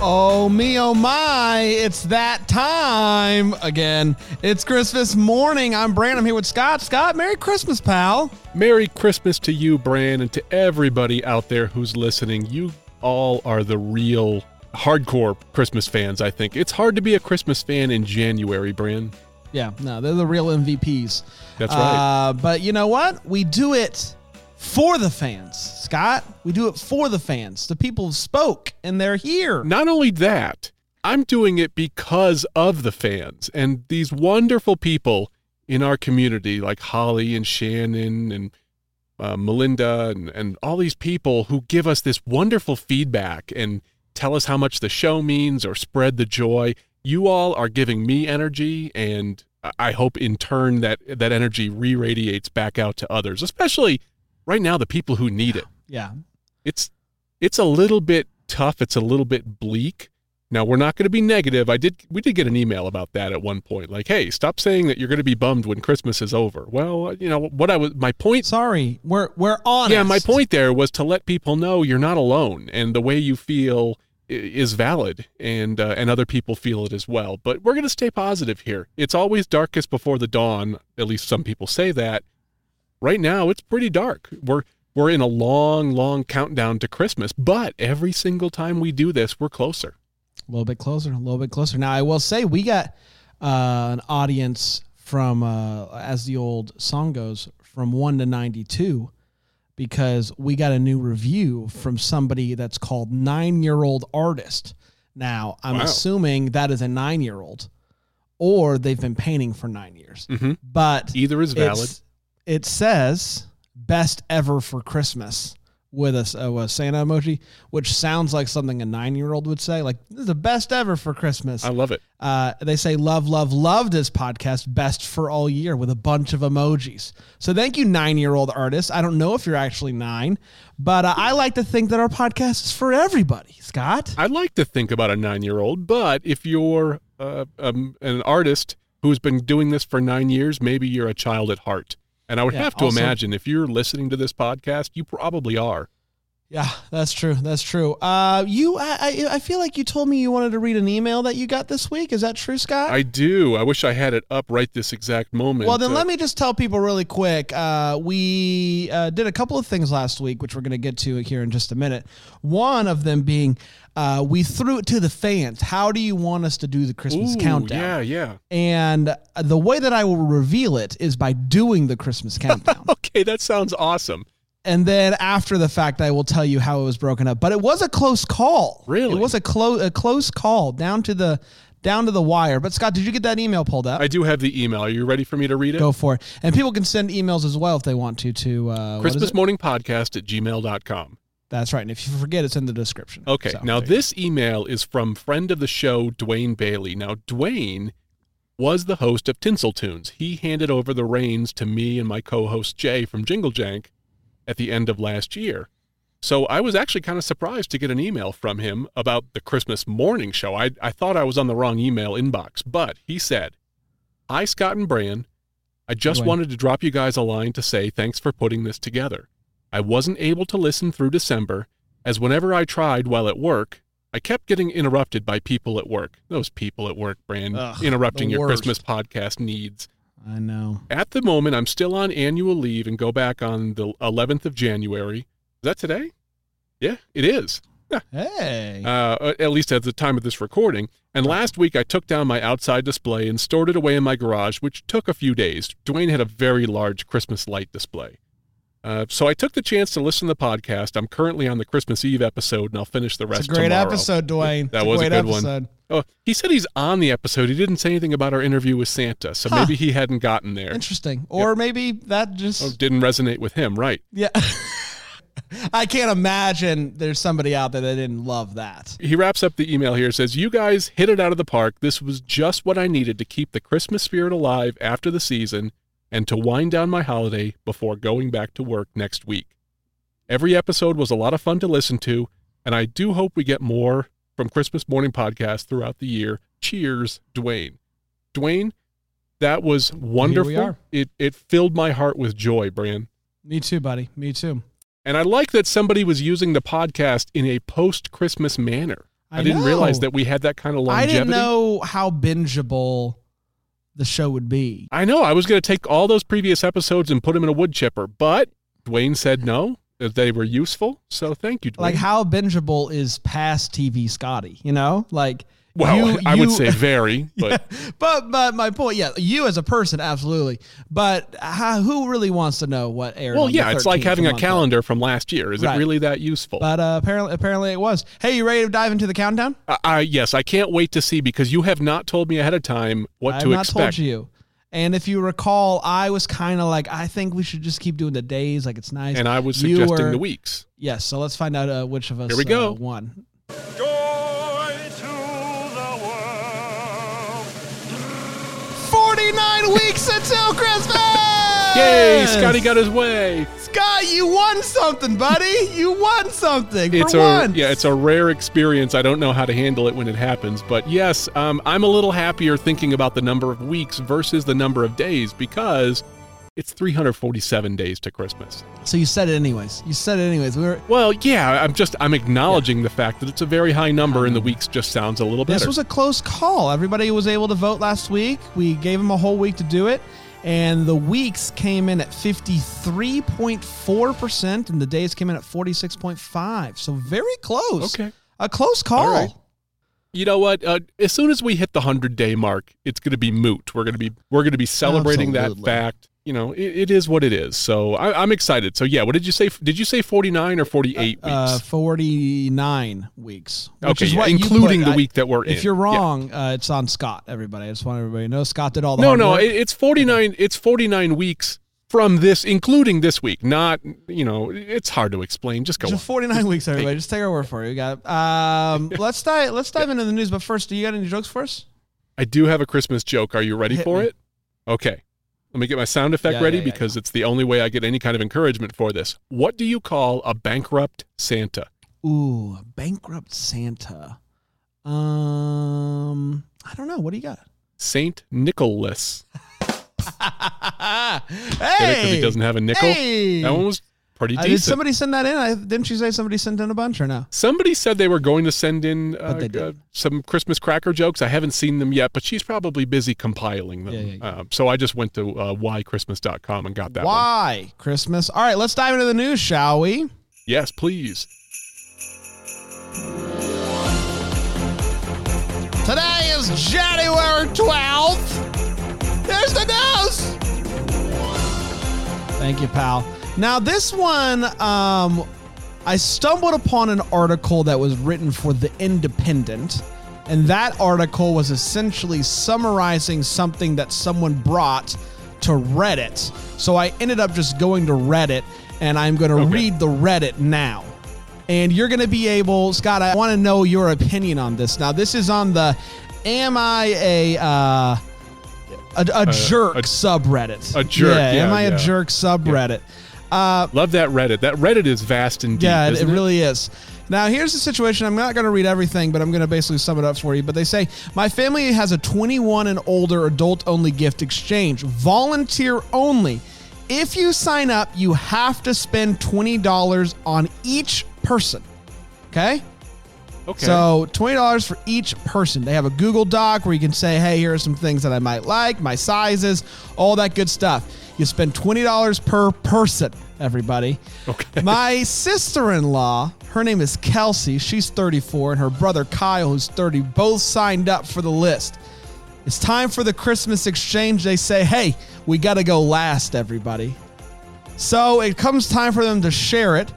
Oh me, oh my! It's that time again. It's Christmas morning. I'm Bran. I'm here with Scott. Scott, Merry Christmas, pal. Merry Christmas to you, Bran, and to everybody out there who's listening. You all are the real hardcore Christmas fans, I think. It's hard to be a Christmas fan in January, Bran. Yeah, no, they're the real MVPs. That's right. Uh, but you know what? We do it for the fans, Scott. We do it for the fans. The people spoke, and they're here. Not only that, I'm doing it because of the fans and these wonderful people in our community, like Holly and Shannon and uh, Melinda and, and all these people who give us this wonderful feedback and tell us how much the show means or spread the joy. You all are giving me energy, and I- hope in turn that that energy re-radiates back out to others, especially right now the people who need it. Yeah, It's it's a little bit tough. It's a little bit bleak. Now we're not going to be negative. I did we did get an email about that at one point. Like, hey, stop saying that you're going to be bummed when Christmas is over. Well, you know what I was my point. sorry. We're we're honest. Yeah, my point there was to let people know you're not alone, and the way you feel is valid, and uh, and other people feel it as well. But we're going to stay positive here. It's always darkest before the dawn. At least some people say that. Right now, it's pretty dark. We're we're in a long, long countdown to Christmas, but every single time we do this, we're closer. A little bit closer, a little bit closer. Now, I will say we got uh, an audience from, uh, as the old song goes, from 1 to 92 because we got a new review from somebody that's called Nine Year Old Artist. Now, I'm Wow. assuming that is a nine year old or they've been painting for nine years. Mhm. But Either is valid. it says best ever for Christmas with a, uh, a Santa emoji, which sounds like something a nine year old would say. Like, this is the best ever for Christmas. I love it. Uh, they say, love, love, love this podcast, best for all year with a bunch of emojis. So thank you, nine year old artist. I don't know if you're actually nine, but uh, I like to think that our podcast is for everybody, Scott. I'd like to think about a nine year old, but if you're uh, um, an artist who's been doing this for nine years, maybe you're a child at heart. And I would Yeah, have to also- imagine if you're listening to this podcast, you probably are. Yeah, that's true. That's true. Uh, you, I, I, feel like you told me you wanted to read an email that you got this week. Is that true, Scott? I do. I wish I had it up right this exact moment. Well, then Uh, let me just tell people really quick. Uh, we uh, did a couple of things last week, which we're going to get to here in just a minute. One of them being uh, we threw it to the fans. How do you want us to do the Christmas Ooh, countdown? Yeah, yeah. And the way that I will reveal it is by doing the Christmas countdown. Okay, that sounds awesome. And then after the fact, I will tell you how it was broken up. But it was a close call. Really? It was a close a close call down to the down to the wire. But Scott, did you get that email pulled up? I do have the email. Are you ready for me to read it? Go for it. And people can send emails as well if they want to to uh, Christmas morning podcast at gmail.com. That's right. And if you forget, it's in the description. Okay. So, now, this email is from friend of the show, Dwayne Bailey. Now, Dwayne was the host of Tinsel Tunes. He handed over the reins to me and my co host, Jay from Jingle Jank, at the end of last year. So I was actually kind of surprised to get an email from him about the Christmas morning show. I, I thought I was on the wrong email inbox, but he said, Hi, Scott and Bran. I just wanted to drop you guys a line to say thanks for putting this together. I wasn't able to listen through December, as whenever I tried while at work, I kept getting interrupted by people at work. Those people at work, Bran, Ugh, interrupting your. Christmas podcast needs. I know. At the moment, I'm still on annual leave and go back on the 11th of January. Is that today? Yeah, it is. Hey. Uh, at least at the time of this recording. And last week, I took down my outside display and stored it away in my garage, which took a few days. Dwayne had a very large Christmas light display. Uh, so I took the chance to listen to the podcast. I'm currently on the Christmas Eve episode, and I'll finish the rest it's a great tomorrow. episode, Dwayne. That It's was a great good one. episode. Oh, he said he's on the episode. He didn't say anything about our interview with Santa, so Huh. maybe he hadn't gotten there. Interesting. Or maybe that just Oh, didn't resonate with him, right? yeah. I can't imagine there's somebody out there that didn't love that. He wraps up the email here says, You guys hit it out of the park. This was just what I needed to keep the Christmas spirit alive after the season and to wind down my holiday before going back to work next week. Every episode was a lot of fun to listen to, and I do hope we get more from Christmas Morning Podcast throughout the year. Cheers, Dwayne. Dwayne, that was wonderful. It it filled my heart with joy, Bran. Me too, buddy. Me too. And I like that somebody was using the podcast in a post Christmas manner. I, I didn't realize that we had that kind of longevity. I didn't know how bingeable the show would be. I know. I was going to take all those previous episodes and put them in a wood chipper, but Dwayne said no, they were useful. So thank you, Dwayne. Like how bingeable is past TV Scotty? You know, like well, you- I would say very, but but but my point, yeah, you as a person, absolutely. But how, who really wants to know what aired? well, on the yeah, it's like having a month? calendar from last year. Is Right. it really that useful? But uh, apparently, apparently it was. Hey, you ready to dive into the countdown? I, I, yes, I can't wait to see because you have not told me ahead of time what I to have not expect. told you. And if you recall, I was kind of like, I think we should just keep doing the days. Like it's nice. And I was You suggesting were- the weeks. Yes. So let's find out uh, which of us Here we go. Uh, 49 weeks until Christmas! Yay! Scotty got his way. Scott, you won something, buddy. You won something. It's a once. yeah, it's a rare experience. I don't know how to handle it when it happens, but yes, um, I'm a little happier thinking about the number of weeks versus the number of days because it's 347 days to Christmas. So you said it anyways. You said it anyways. We were. Well, yeah, I'm just I'm acknowledging the fact that it's a very high number and the weeks just sounds a little better. This was a close call. Everybody was able to vote last week. We gave them a whole week to do it. And the weeks came in at 53.4%, and the days came in at 46.5. So very close. okay. A close call. Right. You know what? Uh, as soon as we hit the hundred day mark, it's going to be moot. We're going to be we're going to be celebrating Absolutely. that fact. You know, it, it is what it is. So I, I'm excited. So yeah, what did you say? Did you say 49 or 48 weeks? Uh, 49 weeks. Which okay, is yeah, including the I- week that we're in. If you're Yeah. wrong, uh, it's on Scott, everybody. I just want everybody to know Scott did all the No, no, it, it's 49 it's 49 weeks from this including this week. Not, you know, it's hard to explain. Just go Just on. 49 weeks, everybody. Just take our word for it. We got it. Um, let's dive. Let's dive into the news. But first, do you got any jokes for us? I do have a Christmas joke. Are you ready Hit for me. it? Okay. Let me get my sound effect Yeah, ready yeah, yeah, because it's the only way I get any kind of encouragement for this. What do you call a bankrupt Santa? Ooh, a bankrupt Santa. Um, I don't know. What do you got? Saint Nicholas. hey, Because he doesn't have a nickel. Hey, That one was pretty Uh, did somebody send that in? I, didn't you say somebody sent in a bunch or no? Somebody said they were going to send in uh, But they didn't. uh, some Christmas cracker jokes. I haven't seen them yet, but she's probably busy compiling them. Yeah, yeah, yeah. Um, so I just went to uh, whychristmas.com and got that one. Why Christmas? All right, let's dive into the news, shall we? Yes, please. Today is January 12th. There's the news. Thank you, pal. Now, this one, um, I stumbled upon an article that was written for The Independent. And that article was essentially summarizing something that someone brought to Reddit. So I ended up just going to Reddit and I'm going to Okay. read the Reddit now and you're going to be able, Scott. I want to know your opinion on this. Now, this is on the "Am I a uh, a, a jerk" a- subreddit? a jerk, Yeah, yeah, am I yeah. a jerk subreddit? Uh, Love that Reddit. That Reddit is vast and deep. yeah, it, it really is. Now, here's the situation. I'm not going to read everything, but I'm going to basically sum it up for you. But they say my family has a 21 and older adult only gift exchange, volunteer only. If you sign up, you have to spend $20 on each person. Okay? Okay. So twenty dollars for each person. They have a Google Doc where you can say, "Hey, here are some things that I might like, my sizes, all that good stuff." You spend twenty dollars per person. Everybody. Okay. My sister-in-law, her name is Kelsey. She's 34, and her brother Kyle, who's 30, both signed up for the list. It's time for the Christmas exchange. They say, "Hey, we got to go last, everybody." So it comes time for them to share it,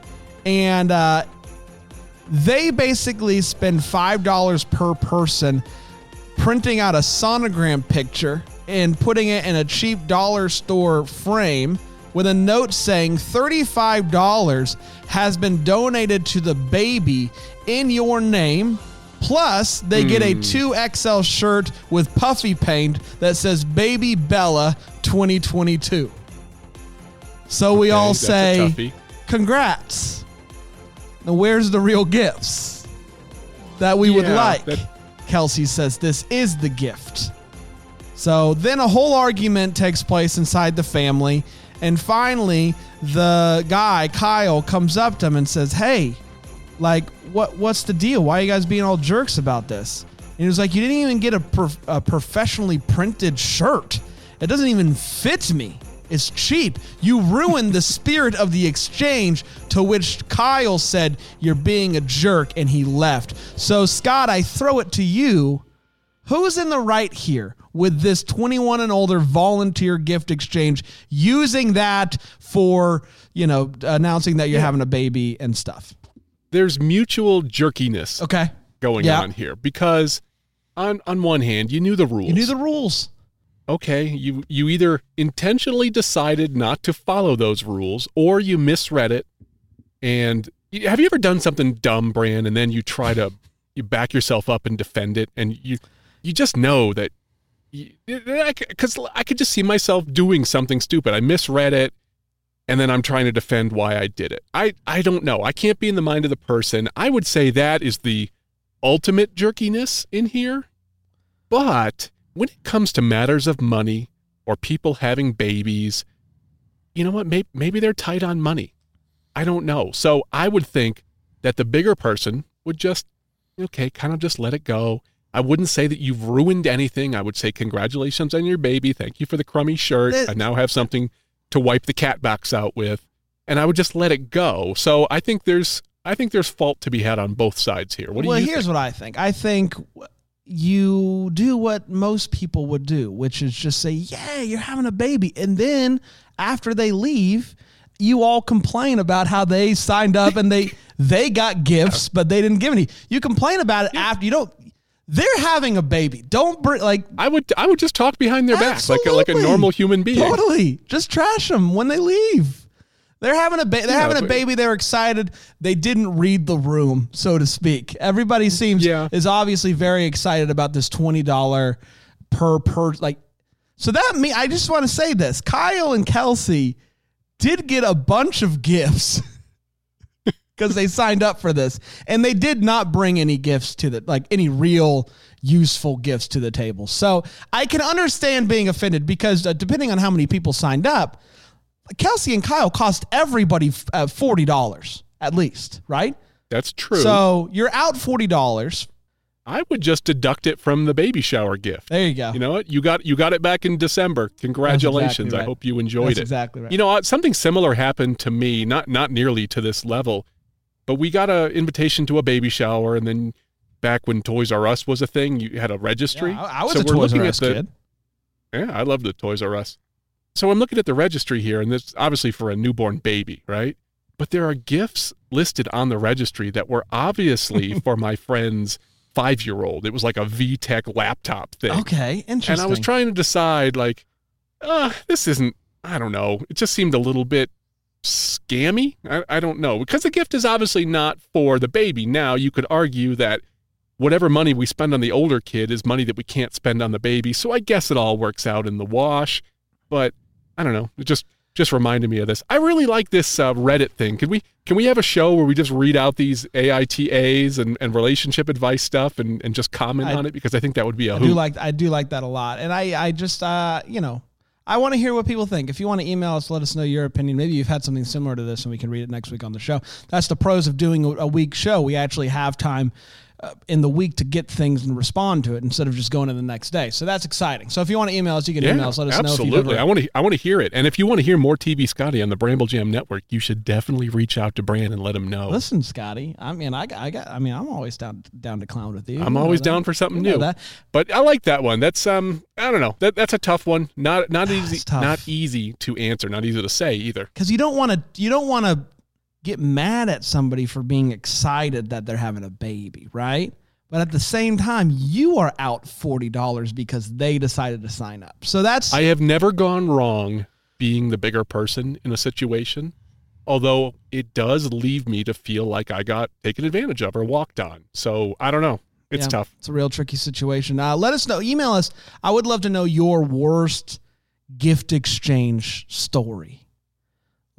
and uh, they basically spend five dollars per person printing out a sonogram picture and putting it in a cheap dollar store frame with a note saying $35 has been donated to the baby in your name. Plus, they get a 2XL shirt with puffy paint that says Baby Bella 2022. So we Okay, all say. Congrats. Now, where's the real gifts that we would like? that- Kelsey says this is the gift. So then a whole argument takes place inside the family. And finally, the guy, Kyle, comes up to him and says, Hey, like, what what's the deal? Why are you guys being all jerks about this? And he was like, You didn't even get a, prof- a professionally printed shirt. It doesn't even fit me. It's cheap. You ruined the spirit of the exchange, to which Kyle said, You're being a jerk, and he left. So, Scott, I throw it to you. Who's in the right here with this 21 and older volunteer gift exchange using that for, you know, announcing that you're having a baby and stuff? There's mutual jerkiness Okay. going Yeah. on here because on on one hand, you knew the rules. You knew the rules. Okay, you you either intentionally decided not to follow those rules or you misread it. And have you ever done something dumb, Bran, and then you try to you back yourself up and defend it, and you you just know that because I could just see myself doing something stupid. I misread it, and then I'm trying to defend why I did it. I I don't know. I can't be in the mind of the person. I would say that is the ultimate jerkiness in here. But when it comes to matters of money or people having babies, you know what? Maybe, maybe they're tight on money. I don't know. So I would think that the bigger person would just, okay, kind of just let it go. I wouldn't say that you've ruined anything. I would say congratulations on your baby. Thank you for the crummy shirt. I now have something to wipe the cat box out with. And I would just let it go. So I think there's I think there's fault to be had on both sides here. What do well, you here's think? what I think. I think you do what most people would do, which is just say, "Yeah, you're having a baby," and then after they leave, you all complain about how they signed up and they they got gifts, but they didn't give any. You complain about it after you don't. They're having a baby. Don't bring like I would I would just talk behind their back like a, like a normal human being. Totally. Just trash them when they leave. They're having a ba- they're having a baby. They're excited. They didn't read the room, so to speak. Everybody seems Yeah. is obviously very excited about this twenty dollar per per like. So that me, I just want to say this: Kyle and Kelsey did get a bunch of gifts because they signed up for this, and they did not bring any gifts to the like any real useful gifts to the table. So I can understand being offended because uh, depending on how many people signed up, Kelsey and Kyle cost everybody uh, forty dollars at least, right? That's true. So you're out forty dollars. I would just deduct it from the baby shower gift. There you go. You know what? You got you got it back in December. Congratulations. right. I hope you enjoyed That's it. exactly right. You know, something similar happened to me, not not nearly to this level, but we got a invitation to a baby shower and then back when Toys R Us was a thing, you had a registry. Yeah, I, I was So a we're Toys looking R at Us the- kid. Yeah, I love the Toys R Us. So I'm looking at the registry here, and this obviously for a newborn baby, right? But there are gifts listed on the registry that were obviously for my friend's five year old. It was like a VTech laptop thing. Okay, interesting. And I was trying to decide, like, uh, this isn't, I don't know. It just seemed a little bit scammy. I, I don't know. Because the gift is obviously not for the baby. Now, you could argue that whatever money we spend on the older kid is money that we can't spend on the baby. So I guess it all works out in the wash. But I don't know. It just just reminded me of this. I really like this uh, Reddit thing. Can we can we have a show where we just read out these AITAs and, and relationship advice stuff and, and just comment I- on it? Because I think that would be a I do like I do like that a lot, and I I just uh you know I want to hear what people think. If you want to email us, let us know your opinion. Maybe you've had something similar to this, and we can read it next week on the show. That's the pros of doing a, a week show. We actually have time. Uh, in the week to get things and respond to it instead of just going to the next day. So that's exciting. So if you want to email us, you can email us. Let us know absolutely. I want to. I want to hear it. And if you want to hear more TV Scotty on the Bramble Jam Network, you should definitely reach out to Bran and let him know. Listen, Scotty. I mean, I got, I got. I mean, I'm always down down to clown with you. I'm You always that. down for something You know new. that. But I like that one. That's um. I don't know. That that's a tough one. Not not easy. Not easy to answer. Not easy to say either. because you don't want to you don't want to get mad at somebody for being excited that they're having a baby right but at the same time you are out $40 because they decided to sign up so that's I have never gone wrong being the bigger person in a situation. Although it does leave me to feel like I got taken advantage of or walked on. So I don't know. It's Yeah, tough. It's a real tricky situation. Uh, let us know. Email us. I would love to know your worst gift exchange story.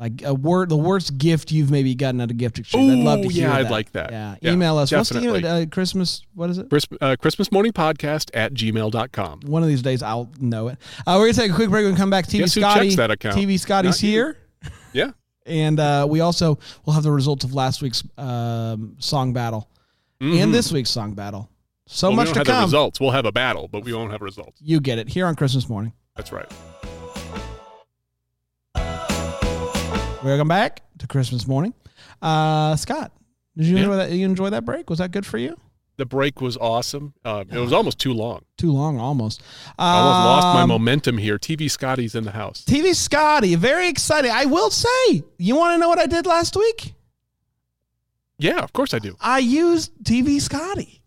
Like a word, the worst gift you've maybe gotten at a gift exchange. I'd love to hear yeah, I'd like that. Yeah. Yeah, Email us. definitely. What's the email? Uh, Christmas? What is it? Chris, uh, Christmas morning podcast at gmail.com. One of these days I'll know it. Uh, we're gonna take a quick break and come back. TV Guess who Scotty. checks that account? TV Scotty's Not you. here. Yeah. And uh, we also will have the results of last week's um, song battle Mhm. and this week's song battle. So Well, much we to have the come. results. We'll have a battle, but we won't have results. You get it here on Christmas morning. That's right. Welcome back to Christmas morning. Uh, Scott, did you Yeah. enjoy that? You enjoy that break? Was that good for you? The break was awesome. Uh, it was almost too long. Too long, almost. I almost lost my Um, momentum here. TV Scotty's in the house. TV Scotty, very exciting. I will say, you want to know what I did last week? Yeah, of course I do. I used TV Scotty.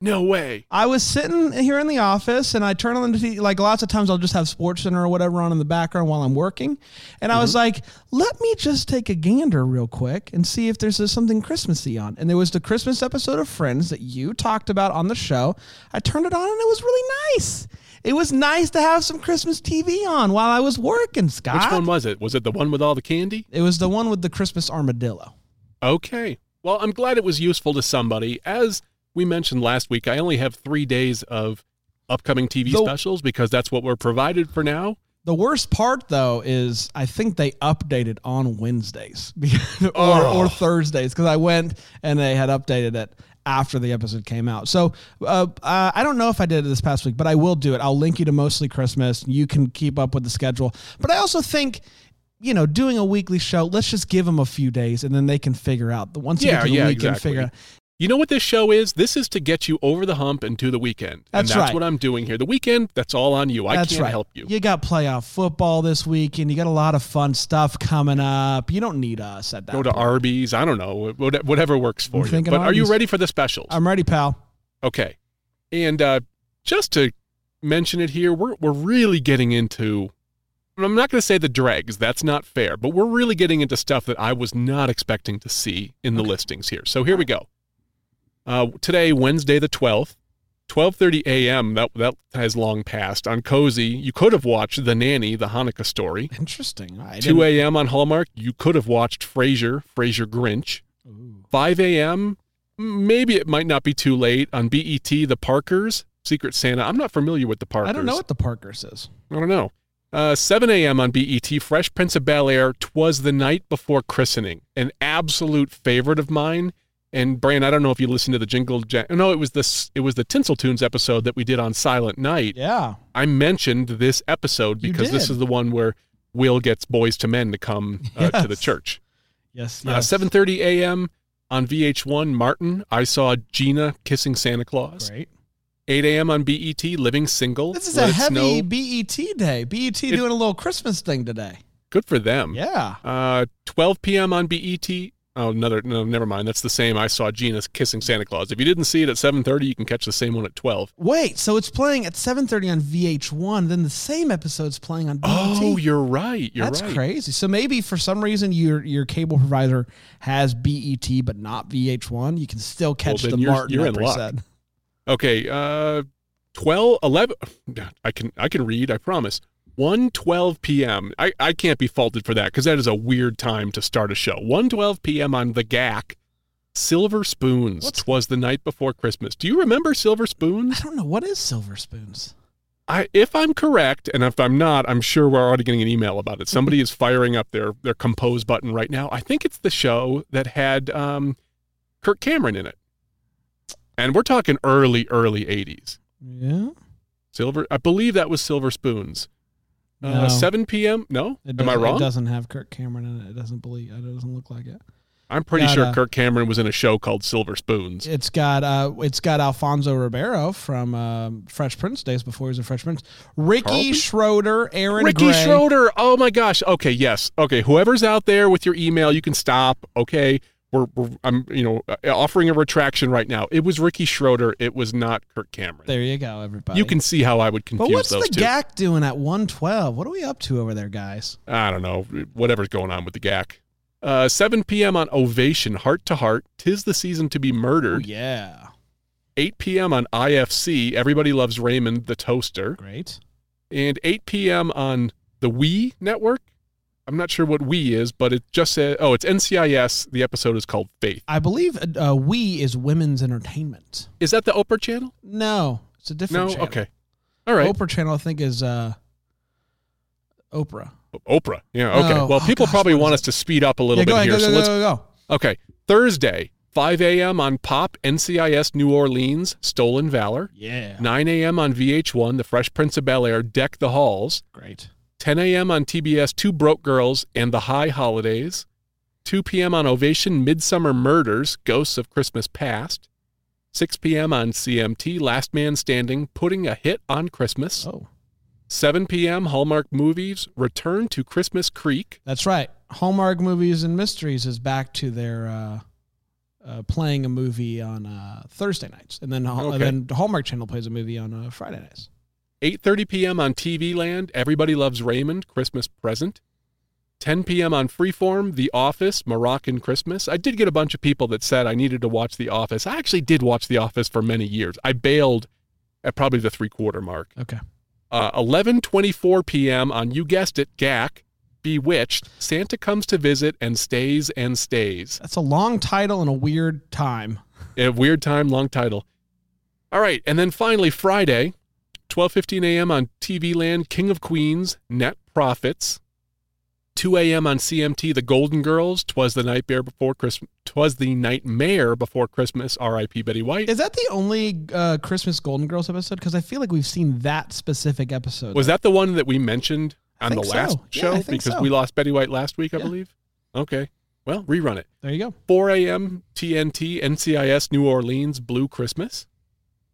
No way. I was sitting here in the office and I turn on the TV. Like lots of times, I'll just have Sports Center or whatever on in the background while I'm working. And I was mm-hmm. like, let me just take a gander real quick and see if there's something Christmassy on. And there was the Christmas episode of Friends that you talked about on the show. I turned it on and it was really nice. It was nice to have some Christmas TV on while I was working, Scott. Which one was it? Was it the one with all the candy? It was the one with the Christmas armadillo. Okay. Well, I'm glad it was useful to somebody. As we mentioned last week, I only have three days of upcoming TV The- specials because that's what we're provided for now. The worst part, though, is I think they updated on Wednesdays or, Oh. or Thursdays because I went and they had updated it after the episode came out. So uh, uh, I don't know if I did it this past week, but I will do it. I'll link you to Mostly Christmas. You can keep up with the schedule. But I also think, you know, doing a weekly show, let's just give them a few days and then they can figure out. The Once you Yeah, get to the yeah, weekend, exactly. figure out. You know what this show is? This is to get you over the hump and to the weekend. That's and that's right. what I'm doing here. The weekend, that's all on you. I That's can't right. help you. You got playoff football this weekend. You got a lot of fun stuff coming up. You don't need us at that. Go to point. Arby's. I don't know. Whatever works for I'm you. But are you ready for the specials? I'm ready, pal. Okay. And uh, just to mention it here, we're, we're really getting into, I'm not going to say the dregs, that's not fair, but we're really getting into stuff that I was not expecting to see in the listings here. So here we go. Uh, today, Wednesday the 12th, 12:30 a.m. That that has long passed on Cozy. You could have watched The Nanny, the Hanukkah story. Interesting. I 2 a.m. on Hallmark. You could have watched Frasier, Frasier Grinch. 5 a.m. Maybe it might not be too late on BET. The Parkers, Secret Santa. I'm not familiar with the Parkers. I don't know what the Parkers is. I don't know. Uh, 7 a.m. on BET. Fresh Prince of Bel Air. Twas the night before christening. An absolute favorite of mine. And Brian, I don't know if you listened to the Jingle. Ja- no, it was this. It was the Tinsel Tunes episode that we did on Silent Night. Yeah. I mentioned this episode because this is the one where Will gets Boyz II Men to come uh, to the church. Yes. Uh, 7:30 a.m. on VH1. Martin, I saw Gina kissing Santa Claus. Great. 8 a.m. on BET. Living single. This is Let a heavy. BET day. BET doing a little Christmas thing today. Good for them. Yeah. Uh, 12 p.m. on BET. Oh, another. No, never mind. That's the same. I saw Gina kissing Santa Claus. If you didn't see it at 7:30, you can catch the same one at 12. Wait, so it's playing at 7:30 on VH1, then the same episode's playing on BET. Oh, you're right. You're right. That's right. crazy. So maybe for some reason your your cable provider has BET but not VH1, you can still catch then the you're- Martin you're in luck. Okay, uh 12 11 I can I can read, I promise. 1:12 p.m. I I can't be faulted for that cuz that is a weird time to start a show. 1:12 p.m. on the GAC. Silver Spoons. What's- Twas the night before Christmas. Do you remember Silver Spoons? I don't know what is Silver Spoons. I if I'm correct and if I'm not, I'm sure we're already getting an email about it. Somebody is firing up their their compose button right now. I think it's the show that had um Kirk Cameron in it. And we're talking early early 80s. Yeah. Silver, I believe that was Silver Spoons. No. Uh, 7 p.m. No, am I wrong? It doesn't have Kirk Cameron in it. It doesn't believe. It doesn't look like it. I'm pretty Got, sure uh, Kirk Cameron was in a show called Silver Spoons. It's got uh, it's got Alfonso Ribeiro from um, Fresh Prince days before he was a Fresh Prince. Ricky Carlton? Schroder, Aaron Ricky Gray. Schroder. Oh my gosh. Okay, yes. Okay, whoever's out there with your email, you can stop. Okay, we're, we're I'm you know uh, offering a retraction right now. It was Ricky Schroder. It was not Kirk Cameron. There you go, everybody. You can see how I would confuse But what's those the two. GAC doing at 112? What are we up to over there, guys? I don't know, whatever's going on with the GAC. Uh, 7 p.m. on Ovation, Heart to Heart, Tis the Season to be Oh, Murdered. yeah. 8 p.m. on IFC, Everybody Loves Raymond, the Toaster. Great. And 8 p.m. on the WE network. I'm not sure what we is, but it just said, oh, it's NCIS. The episode is called Faith. I believe uh, we is women's entertainment. Is that the Oprah channel? No, it's a different No? channel. Okay. All right. Oprah channel, I think, is uh, Oprah. Oprah. Yeah. Okay. No. Well, Oh, people gosh, probably want us to speed up a little yeah, bit ahead, here. go, so go, let's go, go, go. Okay. Thursday, 5 a.m. on Pop, NCIS New Orleans, Stolen Valor. Yeah. 9 a.m. on VH1, The Fresh Prince of Bel Air, Deck the Halls. Great. 10 a.m. on TBS, Two Broke Girls and the High Holidays. 2 p.m. on Ovation, Midsomer Murders, Ghosts of Christmas Past. 6 p.m. on CMT, Last Man Standing, Putting a Hit on Christmas. Oh, 7 p.m. Hallmark Movies, Return to Christmas Creek. that's right. Hallmark Movies and Mysteries is back to their uh, uh, playing a movie on uh, Thursday nights, and then Okay. and then Hallmark Channel plays a movie on uh, Friday nights. 8:30 p.m. on TV Land, Everybody Loves Raymond, Christmas Present. 10 p.m. on Freeform, The Office, Moroccan Christmas. I did get a bunch of people that said I needed to watch The Office. I actually did watch The Office for many years. I bailed at probably the three quarter mark. Okay. Uh, 11:24 p.m. on you guessed it, GAC, Bewitched. Santa comes to visit and stays and stays. That's a long title and a weird time. A weird time, long title. All right, and then finally Friday, 12:15 a.m. on TV Land, King of Queens, Net Profits. 2 a.m. on CMT, The Golden Girls, Twas the Nightmare Before Christmas. Twas the Nightmare Before Christmas. R.I.P. Betty White. Is that the only uh, Christmas Golden Girls episode? Because I feel like we've seen that specific episode. Was that the one that we mentioned on the last so. Yeah, show think because so. we lost Betty White last week, I Yeah. believe? Okay. Well, rerun it. There you go. 4 a.m. TNT NCIS New Orleans Blue Christmas.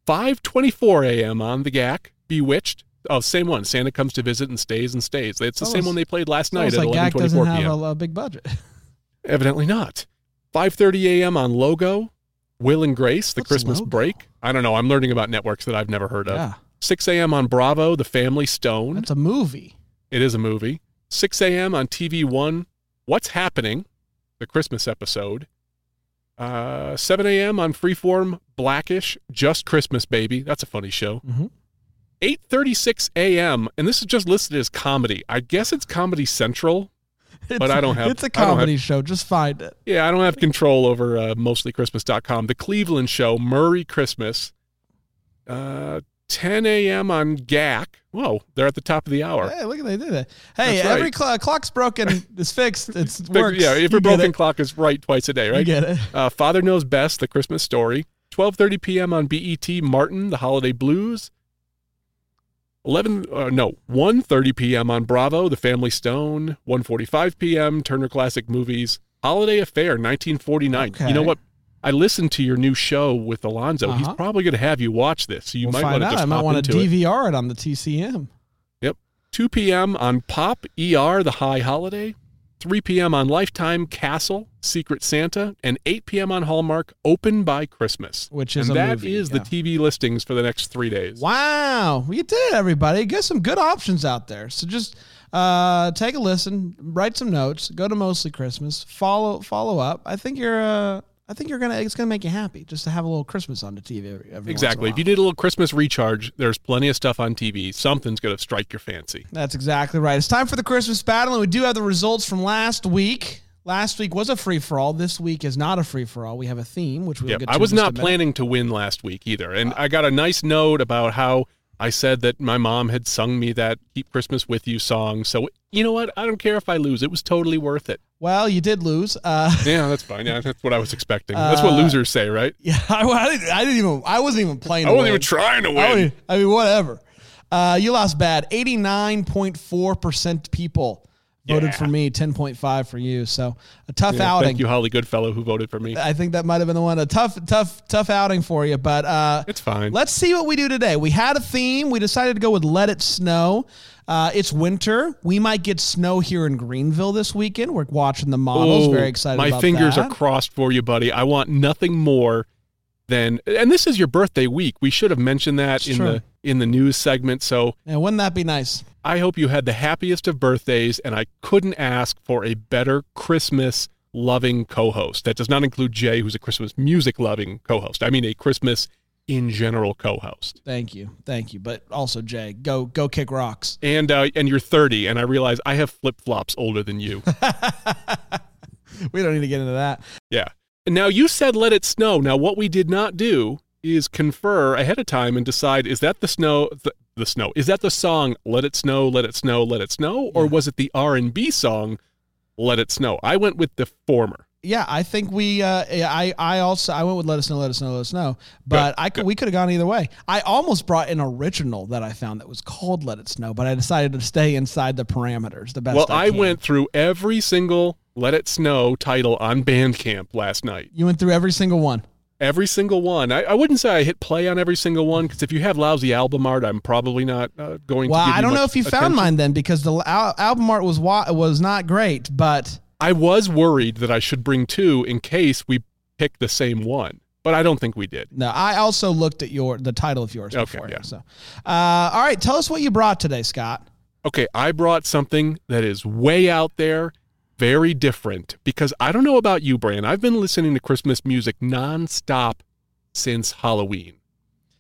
5:24 a.m. on the GAC Bewitched. Oh, same one. Santa comes to visit and stays and stays. It's the same one they played last night at like GAC doesn't 11:24 have a, a big budget. Evidently not. 5:30 a.m. on Logo. Will and Grace, the What's Christmas Logo? break. I don't know. I'm learning about networks that I've never heard of. yeah, 6 a.m. on Bravo, The Family Stone. that's a movie. It is a movie. 6 a.m. on TV One. What's happening? The Christmas episode. Uh, 7 a.m. on Freeform. Blackish. Just Christmas, baby. That's a funny show. Mhm. 8:36 a.m. and this is just listed as comedy. I guess it's Comedy Central. It's, I don't have- It's a don't have- comedy show. Just find it. Yeah, I don't have control over uh, mostlychristmas.com. The Cleveland Show. Murray Christmas. Uh, 10 a.m. on GAC. Whoa, they're at the top of the hour. Hey, look at they did it. Hey, That's every right. clock clock's broken. It's fixed. It's works. Yeah, every broken it. clock is right twice a day, You right? get it. Uh, Father Knows Best, The Christmas Story. 12:30 p.m. on BET, Martin, The Holiday Blues. 11 uh, no, 1:30 p.m. on Bravo, The Family Stone. 1:45 p.m. Turner Classic Movies. Holiday Affair, 1949. Okay. You know what? I listened to your new show with Alonzo. He's Uh-huh. probably going to have you watch this, so you we'll might want to just I might want to. DVR it on the TCM. Yep. 2 p.m. on Pop ER, The High Holiday. 3 p.m. on Lifetime Castle, Secret Santa, and 8 p.m. on Hallmark, Open by Christmas. Which is and a that movie, is yeah. the TV listings for the next three days. Wow, you did it, everybody. Get some good options out there. So just uh, take a listen, write some notes, go to Mostly Christmas, follow follow up. I think you're uh, I think you're gonna it's gonna make you happy just to have a little Christmas on the TV every, every Exactly. If you in a while. need a little Christmas recharge, there's plenty of stuff on TV. Something's going to strike your fancy. That's exactly right. It's time for the Christmas battle, and we do have the results from last week. Last week was a free for all. This week is not a free for all. We have a theme, which we'll Yep. get to I was not planning to win last week either. And I got a nice note about how I said that my mom had sung me that Keep Christmas With You song. So, you know what? I don't care if I lose. It was totally worth it. Well, you did lose. Uh, Yeah, that's fine. Yeah, that's what I was expecting. That's what Uh, losers say, right? yeah, I, I didn't, I didn't even. I wasn't even playing. I wasn't win. even trying to win. wouldn't- I mean, whatever. Uh, you lost bad. Eighty-nine point four percent people voted Yeah. for me, 10.5 for you. So a tough Yeah, outing. Thank you, Holly Goodfellow, who voted for me. I think that might have been the one. A tough, tough, tough outing for you. But uh, It's fine. Let's see what we do today. We had a theme. We decided to go with Let It Snow. Uh, it's winter. We might get snow here in Greenville this weekend. We're watching the models. Oh, Very excited My fingers that. are crossed for you, buddy. I want nothing more than and this is your birthday week. We should have mentioned that It's in true. the in the news segment. So Yeah, wouldn't that be nice? I hope you had the happiest of birthdays, and I couldn't ask for a better Christmas loving co-host. That does not include Jay, who's a Christmas music loving co-host. I mean a Christmas in general co-host. Thank you. Thank you. But also, Jay, go go kick rocks. And uh, and you're 30, and I realize I have flip flops older than you. we don't need to get into that. Yeah. And now you said let it snow. Now what we did not do is confer ahead of time and decide is that the snow the, the snow is that the song let it snow let it snow let it snow or Yeah. was it the R&B song let it snow? I went with the former. Yeah, I think we. Uh, I I also I went with let us know, let us know, let us know. But I could we could have gone either way. I almost brought an original that I found that was called Let It Snow, but I decided to stay inside the parameters. The best. well, I, I, went through every single let it snow title on Bandcamp last night. You went through every single one. Every single one. I, I wouldn't say I hit play on every single one because if you have lousy album art, I'm probably not uh, going Well, I don't know if you found mine then because the al- album art was wa- was not great, but I was worried that I should bring two in case we pick the same one, but I don't think we did. no. I also looked at your the title of yours Okay, before. yeah. So, uh, all right, tell us what you brought today, Scott. Okay, I brought something that is way out there, very different, because I don't know about you, Bran. I've been listening to Christmas music nonstop since Halloween.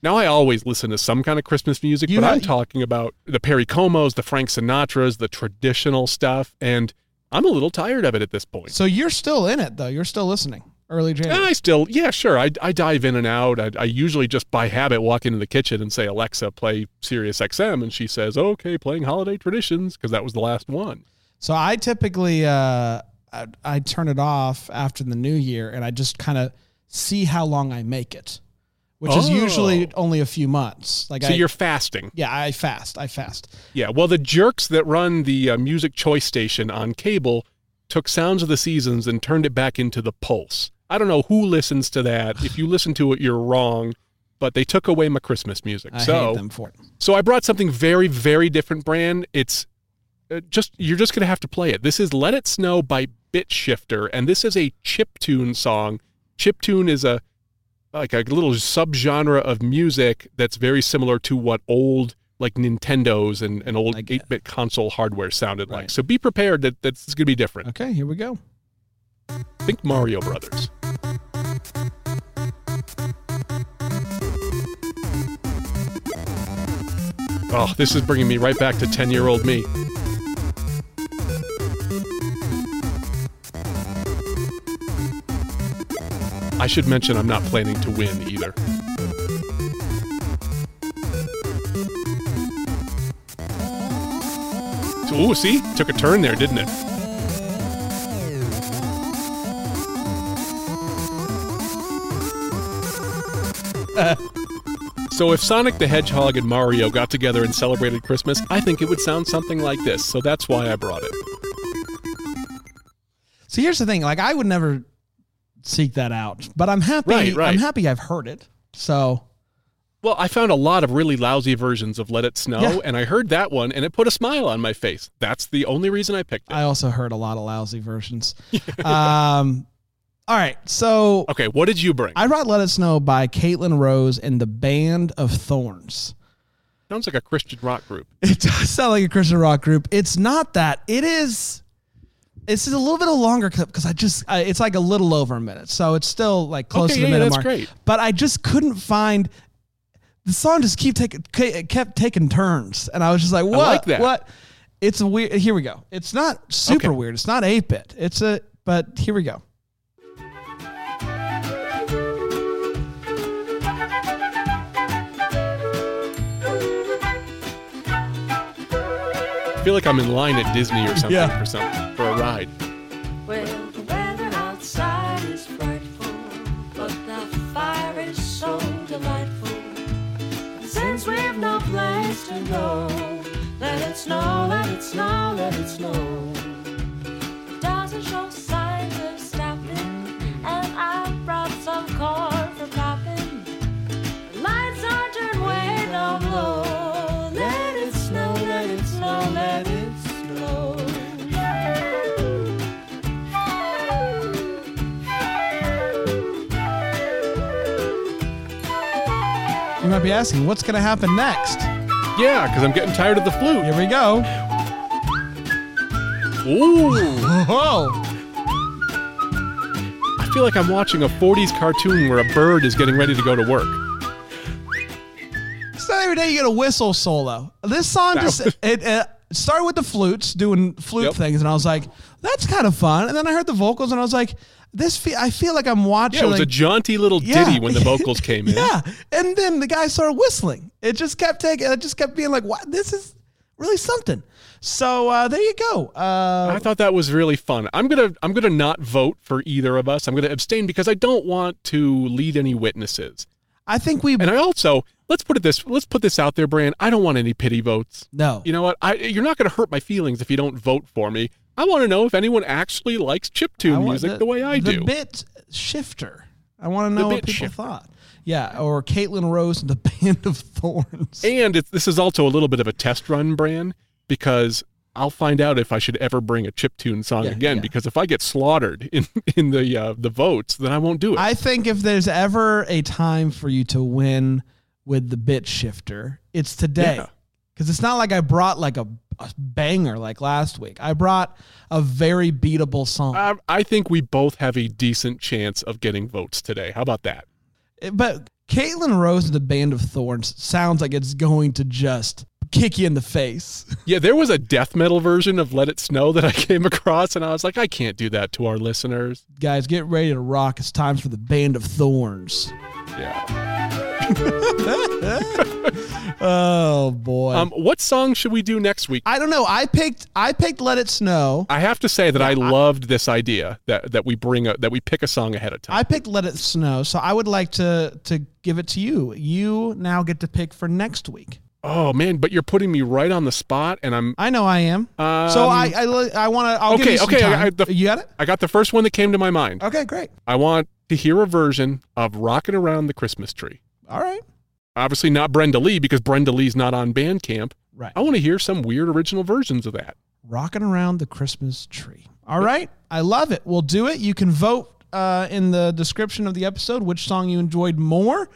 Now, I always listen to some kind of Christmas music, You but have- I'm talking about the Perry Comos, the Frank Sinatras, the traditional stuff, and I'm a little tired of it at this point. So you're still in it though. You're still listening. Early And January. I still, yeah, sure. I, I dive in and out. I, I usually just by habit walk into the kitchen and say, Alexa, play Sirius XM. And she says, okay, playing holiday traditions, because that was the last one. So I typically uh, I, I turn it off after the new year, and I just kind of see how long I make it, which is Oh. usually only a few months. Like So I, you're fasting. yeah, I fast, I fast. Yeah. Well, the jerks that run the uh, music choice station on cable took Sounds of the Seasons and turned it back into the Pulse. I don't know who listens to that. If you listen to it, you're wrong. But they took away my Christmas music. I so hate them for it. So I brought something very, very different brand. It's Uh, just you're just gonna have to play it. This is "Let It Snow" by Bit Shifter, and this is a chiptune song. Chiptune is a like a little subgenre of music that's very similar to what old like Nintendos and, and old I 8-bit console hardware sounded Right. like. So be prepared that that's gonna be different. Okay, here we go. Think Mario Brothers. Oh, this is bringing me right back to 10 year old me. I should mention I'm not planning to win either. So, ooh, see? Took a turn there, didn't it? So if Sonic the Hedgehog and Mario got together and celebrated Christmas, I think it would sound something like this. So that's why I brought it. So here's the thing: like I would never seek that out, but I'm happy. Right, right. I'm happy I've heard it. So Well, I found a lot of really lousy versions of Let It Snow, Yeah. and I heard that one, and it put a smile on my face. That's the only reason I picked it. I also heard a lot of lousy versions. um, all right, so okay, what did you bring? I brought "Let It Snow" by Caitlin Rose and the Band of Thorns. Sounds like a Christian rock group. It does sound like a Christian rock group. It's not that. It is. It's just a little bit of a longer clip because I just uh, it's like a little over a minute, so it's still like close Okay, to the yeah, minute that's mark. great. But I just couldn't find the song. Just keep taking kept taking turns, and I was just like, what? like that. What? It's a weird. Here we go. It's not super Okay. weird. It's not eight bit. It's a. But here we go. Feel like I'm in line at Disney or something Yeah. for something for a ride. Well, the weather outside is frightful, but the fire is so delightful. Since we've no place to go, let it snow, let it snow, let it snow. You might be asking, what's going to happen next? Yeah, because I'm getting tired of the flute. Here we go. Ooh. Whoa. I feel like I'm watching a 40s cartoon where a bird is getting ready to go to work. It's not every day you get a whistle solo. This song That just was- it, started with the flutes doing flute Yep. things, and I was like, "That's kind of fun." And then I heard the vocals, and I was like, "This fe- I feel like I'm watching." Yeah, it was a jaunty little Yeah. ditty when the vocals came in. yeah, and then the guy started whistling. It just kept taking. It just kept being like, "What? This is really something." So uh, there you go. Uh, I thought that was really fun. I'm gonna I'm gonna not vote for either of us. I'm gonna abstain because I don't want to lead any witnesses. I think we And I also let's put it this let's put this out there, Bran. I don't want any pity votes. no. You know what? I you're not gonna hurt my feelings if you don't vote for me. I want to know if anyone actually likes I chiptune want music the, way I the do. The bit shifter. I want to know what people shifter. thought. Yeah, or Caitlin Rose and the Band of Thorns. And it's, this is also a little bit of a test run, Bran because I'll find out if I should ever bring a chiptune song Yeah, again. yeah. Because if I get slaughtered in in the uh, the votes, then I won't do it. I think if there's ever a time for you to win with the bit shifter, it's today. Yeah. Because it's not like I brought like a, a banger like last week. I brought a very beatable song. I, I think we both have a decent chance of getting votes today. How about that? But Caitlin Rose and the Band of Thorns sounds like it's going to just kick you in the face. Yeah, there was a death metal version of Let It Snow that I came across, and I was like, I can't do that to our listeners. Guys, get ready to rock. It's time for the Band of Thorns. Yeah. Oh boy. Um, what song should we do next week? I don't know. I picked I picked Let It Snow. I have to say that I loved this idea that that we bring a that we pick a song ahead of time. I picked Let It Snow, so I would like to to give it to you. You now get to pick for next week. Oh man, but you're putting me right on the spot, and I'm I know I am. Um, so I I, I want to. I'll give okay, okay, I- time. I- the- you got it? I got the first one that came to my mind. Okay, great. I want to hear a version of "Rocking Around the Christmas Tree." All right. Obviously, not Brenda Lee because Brenda Lee's not on Bandcamp. Right. I want to hear some weird original versions of that. Rocking around the Christmas tree. All right. I love it. We'll do it. You can vote uh, in the description of the episode which song you enjoyed more.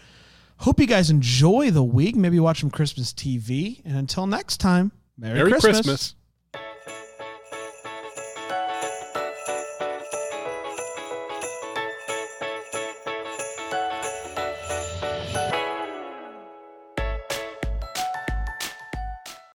Hope you guys enjoy the week. Maybe watch some Christmas TV. And until next time, Merry, Merry Christmas. Christmas.